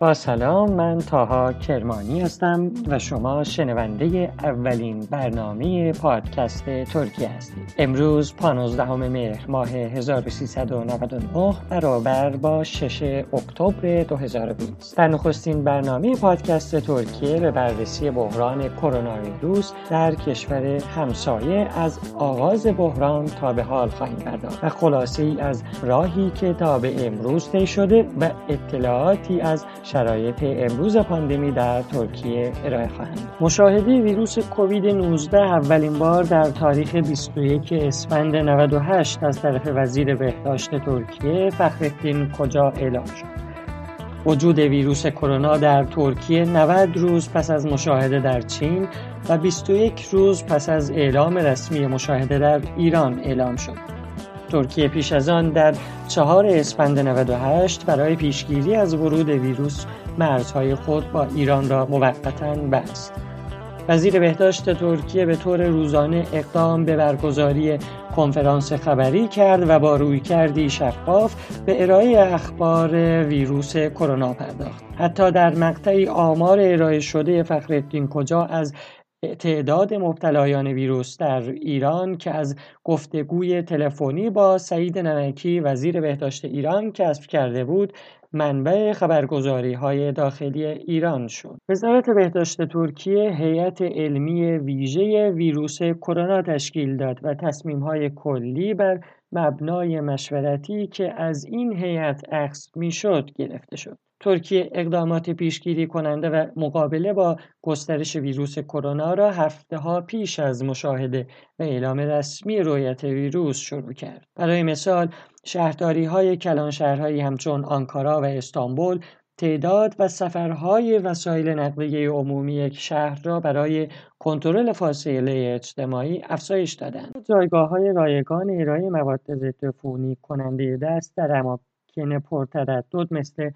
با سلام من تاها کرمانی هستم و شما شنونده اولین برنامه پادکست ترکیه هستید. امروز 15 مهر ماه 1399 برابر با 6 اکتبر 2020 در نخستین برنامه پادکست ترکیه به بررسی بحران کرونا ویروس در کشور همسایه از آغاز بحران تا به حال خواهیم پرداخت و خلاصه ای از راهی که تا به امروز طی شده و اطلاعاتی از شرایط امروز پاندمی در ترکیه ارائه خواهند مشاهده ویروس کووید 19 اولین بار در تاریخ 21 اسفند 98 از طرف وزیر بهداشت ترکیه فخرالدین کجا اعلام شد وجود ویروس کرونا در ترکیه 90 روز پس از مشاهده در چین و 21 روز پس از اعلام رسمی مشاهده در ایران اعلام شد. ترکیه پیش از آن در چهار اسفند 98 برای پیشگیری از ورود ویروس مرزهای خود با ایران را موقتا بست. وزیر بهداشت ترکیه به طور روزانه اقدام به برگزاری کنفرانس خبری کرد و با روی کردی شفاف به ارائه اخبار ویروس کرونا پرداخت. حتی در مقطعی آمار ارائه شده فخرالدین کجا از تعداد مبتلایان ویروس در ایران که از گفتگوی تلفنی با سعید نمکی وزیر بهداشت ایران کسب کرده بود منبع خبرگزاری های داخلی ایران شد. وزارت بهداشت ترکیه هیئت علمی ویژه ویروس کرونا تشکیل داد و تصمیم های کلی بر مبنای مشورتی که از این هیئت اخذ می‌شد گرفته شد. ترکیه اقدامات پیشگیری کننده و مقابله با گسترش ویروس کرونا را هفته ها پیش از مشاهده و اعلام رسمی رویت ویروس شروع کرد. برای مثال شهرداری های کلان شهرهایی همچون آنکارا و استانبول تعداد و سفرهای وسایل نقلیه عمومی یک شهر را برای کنترل فاصله اجتماعی افزایش دادند. جایگاه های رایگان ارائه مواد ضد کننده دست در اماکن پرتردد مثل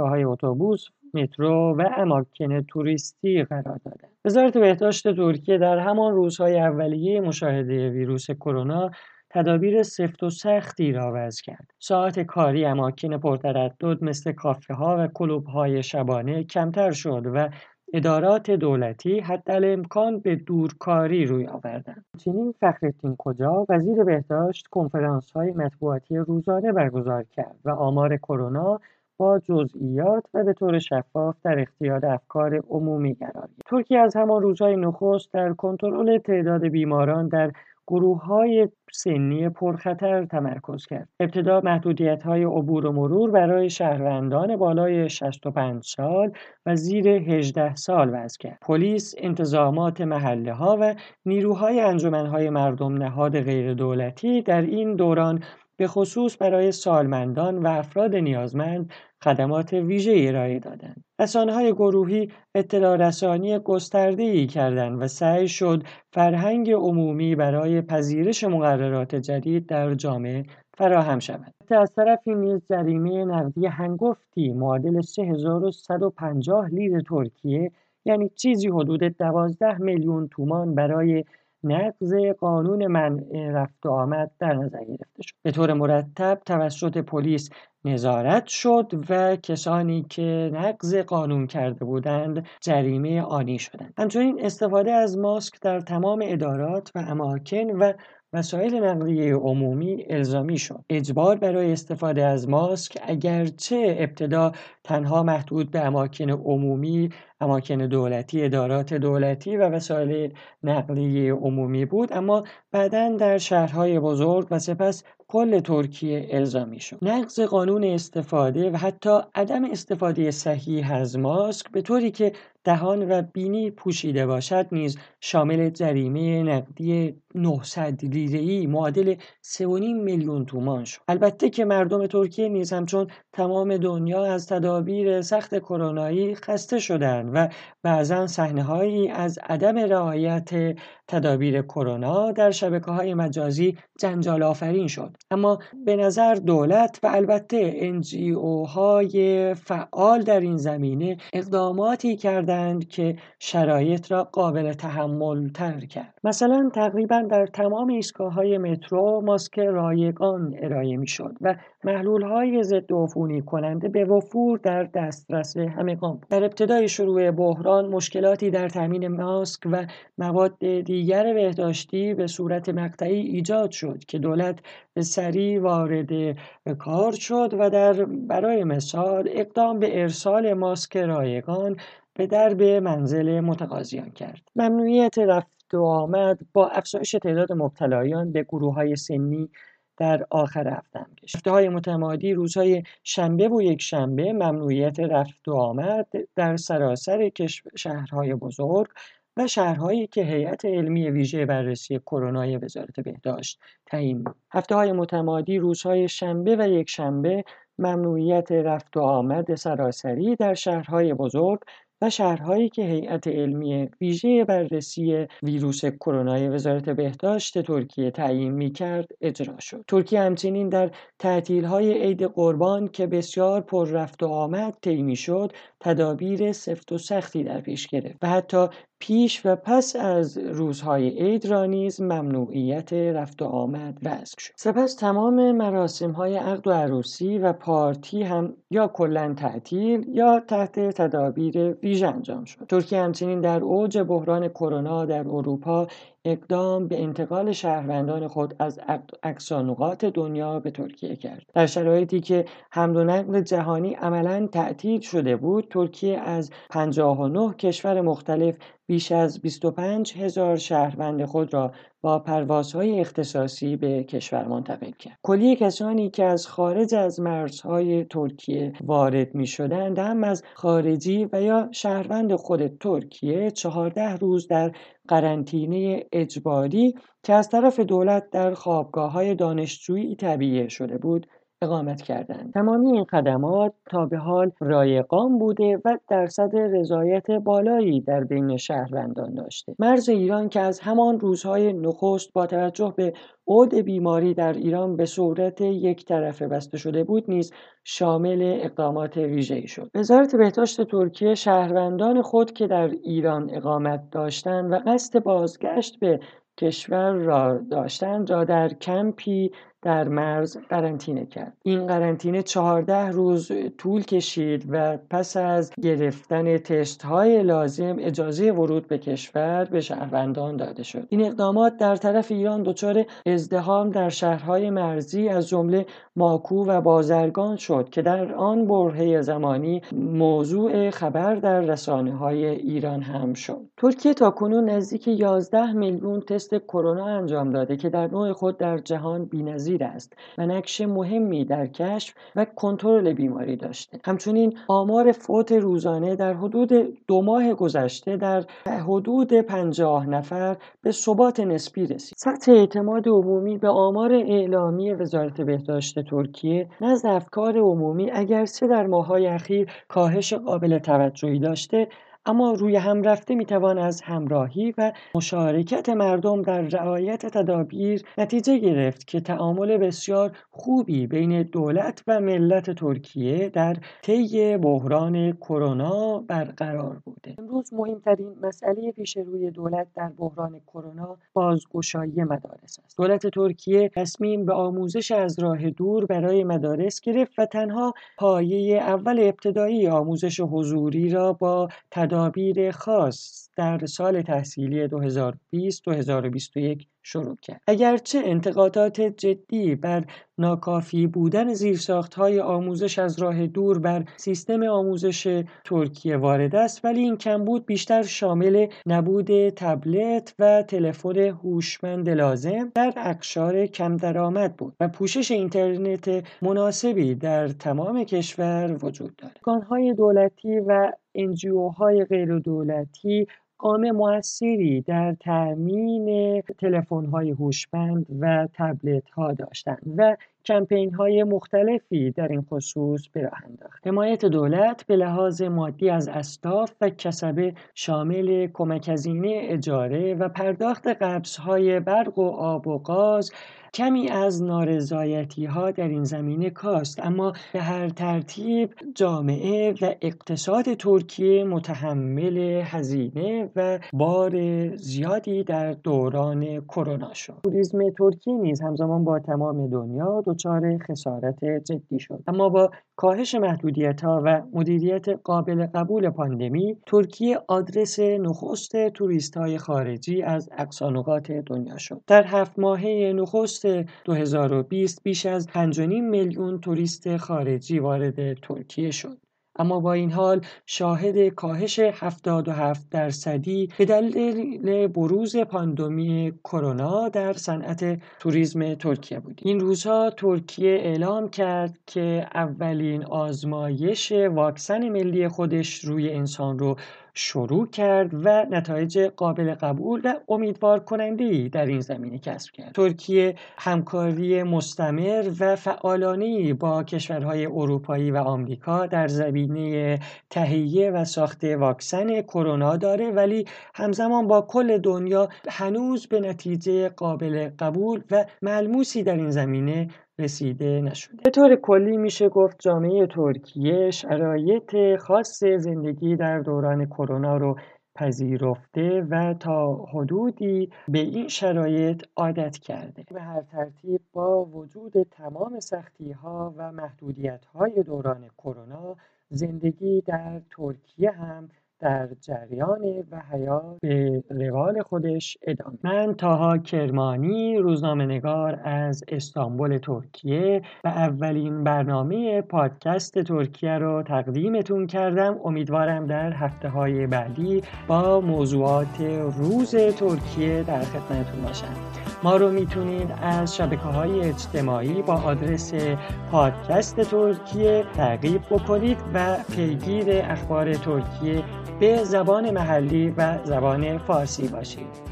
های اتوبوس، مترو و اماکن توریستی قرار دادند. وزارت بهداشت ترکیه در همان روزهای اولیه مشاهده ویروس کرونا تدابیر سفت و سختی را وضع کرد. ساعت کاری اماکن پرتردد مثل کافه ها و کلوب های شبانه کمتر شد و ادارات دولتی حتی امکان به دورکاری روی آوردند. چنین فخرالدین کجا وزیر بهداشت کنفرانس های مطبوعاتی روزانه برگزار کرد و آمار کرونا با جزئیات و به طور شفاف در اختیار افکار عمومی قرار گرفت ترکیه از همان روزهای نخست در کنترل تعداد بیماران در گروه های سنی پرخطر تمرکز کرد. ابتدا محدودیت های عبور و مرور برای شهروندان بالای 65 سال و زیر 18 سال وضع کرد. پلیس، انتظامات محله ها و نیروهای انجمنهای مردم نهاد غیر دولتی در این دوران به خصوص برای سالمندان و افراد نیازمند خدمات ویژه ارائه دادند. های گروهی اطلاع رسانی ای کردند و سعی شد فرهنگ عمومی برای پذیرش مقررات جدید در جامعه فراهم شود. از طرفی نیز جریمه نقدی هنگفتی معادل 3150 لیر ترکیه یعنی چیزی حدود 12 میلیون تومان برای نقض قانون منع رفت و آمد در نظر گرفته شد. به طور مرتب توسط پلیس نظارت شد و کسانی که نقض قانون کرده بودند جریمه آنی شدند. همچنین استفاده از ماسک در تمام ادارات و اماکن و وسایل نقلیه عمومی الزامی شد. اجبار برای استفاده از ماسک اگرچه ابتدا تنها محدود به اماکن عمومی اماکن دولتی ادارات دولتی و وسایل نقلیه عمومی بود اما بعدا در شهرهای بزرگ و سپس کل ترکیه الزامی شد. نقض قانون استفاده و حتی عدم استفاده صحیح از ماسک به طوری که دهان و بینی پوشیده باشد نیز شامل جریمه نقدی 900 لیره معادل 3.5 میلیون تومان شد. البته که مردم ترکیه نیز همچون تمام دنیا از تدابیر سخت کرونایی خسته شدند و بعضا صحنههایی از عدم رعایت تدابیر کرونا در شبکه های مجازی جنجال آفرین شد. اما به نظر دولت و البته NGO های فعال در این زمینه اقداماتی کرد کردند که شرایط را قابل تحمل تر کرد. مثلا تقریبا در تمام ایستگاه های مترو ماسک رایگان ارائه می شد و محلول های ضد عفونی کننده به وفور در دسترس همگان بود. در ابتدای شروع بحران مشکلاتی در تامین ماسک و مواد دیگر بهداشتی به صورت مقطعی ایجاد شد که دولت به سریع وارد کار شد و در برای مثال اقدام به ارسال ماسک رایگان به درب منزل متقاضیان کرد. ممنوعیت رفت و آمد با افزایش تعداد مبتلایان به گروه های سنی در آخر هفته هم هفته های متمادی روزهای شنبه و یک شنبه ممنوعیت رفت و آمد در سراسر شهرهای بزرگ و شهرهایی که هیئت علمی ویژه بررسی کرونای وزارت بهداشت تعیین هفته های متمادی روزهای شنبه و یک شنبه ممنوعیت رفت و آمد سراسری در شهرهای بزرگ و شهرهایی که هیئت علمی ویژه بررسی ویروس کرونای وزارت بهداشت ترکیه تعیین می کرد اجرا شد. ترکیه همچنین در تعطیل‌های عید قربان که بسیار پر رفت و آمد طی شد تدابیر سفت و سختی در پیش گرفت و حتی پیش و پس از روزهای عید را نیز ممنوعیت رفت و آمد وضع شد. سپس تمام مراسم های عقد و عروسی و پارتی هم یا کلا تعطیل یا تحت تدابیر ویژه انجام شد. ترکیه همچنین در اوج بحران کرونا در اروپا اقدام به انتقال شهروندان خود از اقصانقاط دنیا به ترکیه کرد. در شرایطی که حمل و نقل جهانی عملا تعطیل شده بود ترکیه از 59 کشور مختلف بیش از 25 هزار شهروند خود را با پروازهای اختصاصی به کشور منتقل کرد. کلیه کسانی که از خارج از مرزهای ترکیه وارد می شدند هم از خارجی و یا شهروند خود ترکیه 14 روز در قرنطینه اجباری که از طرف دولت در خوابگاه های دانشجویی طبیعه شده بود اقامت کردند. تمامی این خدمات تا به حال رایگان بوده و درصد رضایت بالایی در بین شهروندان داشته. مرز ایران که از همان روزهای نخست با توجه به عود بیماری در ایران به صورت یک طرفه بسته شده بود نیز شامل اقدامات ویژه‌ای شد. وزارت بهداشت ترکیه شهروندان خود که در ایران اقامت داشتند و قصد بازگشت به کشور را داشتند را در کمپی در مرز قرنطینه کرد. این قرنطینه چهارده روز طول کشید و پس از گرفتن تست های لازم اجازه ورود به کشور به شهروندان داده شد. این اقدامات در طرف ایران دچار ازدهام در شهرهای مرزی از جمله ماکو و بازرگان شد که در آن برهه زمانی موضوع خبر در رسانه های ایران هم شد. ترکیه تا کنون نزدیک 11 میلیون تست کرونا انجام داده که در نوع خود در جهان بی‌نظیر است و نقش مهمی در کشف و کنترل بیماری داشته. همچنین آمار فوت روزانه در حدود دو ماه گذشته در حدود پنجاه نفر به ثبات نسبی رسید. سطح اعتماد عمومی به آمار اعلامی وزارت بهداشت ترکیه نزد افکار عمومی اگرچه در ماههای اخیر کاهش قابل توجهی داشته اما روی هم رفته می‌توان از همراهی و مشارکت مردم در رعایت تدابیر نتیجه گرفت که تعامل بسیار خوبی بین دولت و ملت ترکیه در طی بحران کرونا برقرار بوده. امروز مهمترین مسئله پیش روی دولت در بحران کرونا بازگشایی مدارس است. دولت ترکیه تصمیم به آموزش از راه دور برای مدارس گرفت و تنها پایه اول ابتدایی آموزش حضوری را با تدابیر خاص در سال تحصیلی 2020-2021 شروع کرد اگرچه انتقادات جدی بر ناکافی بودن زیرساختهای آموزش از راه دور بر سیستم آموزش ترکیه وارد است ولی این کمبود بیشتر شامل نبود تبلت و تلفن هوشمند لازم در اقشار کم درآمد بود و پوشش اینترنت مناسبی در تمام کشور وجود دارد. ارگانهای دولتی و انجیوهای غیر دولتی گام موثری در تأمین های هوشمند و تبلت ها داشتند و کمپین های مختلفی در این خصوص به راه انداخت. حمایت دولت به لحاظ مادی از استاف و کسبه شامل کمک هزینه اجاره و پرداخت های برق و آب و گاز کمی از نارضایتی ها در این زمینه کاست اما به هر ترتیب جامعه و اقتصاد ترکیه متحمل هزینه و بار زیادی در دوران کرونا شد. توریسم ترکیه نیز همزمان با تمام دنیا دچار خسارت جدی شد. اما با کاهش محدودیت ها و مدیریت قابل قبول پاندمی ترکیه آدرس نخست توریست های خارجی از اقصانقات دنیا شد در هفت ماهه نخست 2020 بیش از 5.5 میلیون توریست خارجی وارد ترکیه شد. اما با این حال شاهد کاهش 77 درصدی به دلیل بروز پاندمی کرونا در صنعت توریسم ترکیه بود. این روزها ترکیه اعلام کرد که اولین آزمایش واکسن ملی خودش روی انسان رو شروع کرد و نتایج قابل قبول و امیدوار کننده در این زمینه کسب کرد. ترکیه همکاری مستمر و فعالانه با کشورهای اروپایی و آمریکا در زمینه تهیه و ساخت واکسن کرونا داره ولی همزمان با کل دنیا هنوز به نتیجه قابل قبول و ملموسی در این زمینه رسیده نشده. به طور کلی میشه گفت جامعه ترکیه شرایط خاص زندگی در دوران کرونا رو پذیرفته و تا حدودی به این شرایط عادت کرده. به هر ترتیب با وجود تمام سختی ها و محدودیت های دوران کرونا زندگی در ترکیه هم در جریان و حیات به روال خودش ادامه من تاها کرمانی روزنامه نگار از استانبول ترکیه و اولین برنامه پادکست ترکیه رو تقدیمتون کردم. امیدوارم در هفته های بعدی با موضوعات روز ترکیه در خدمتتون باشم. ما رو می‌تونید از شبکه های اجتماعی با آدرس پادکست ترکیه تعقیب بکنید و پیگیر اخبار ترکیه به زبان محلی و زبان فارسی باشید.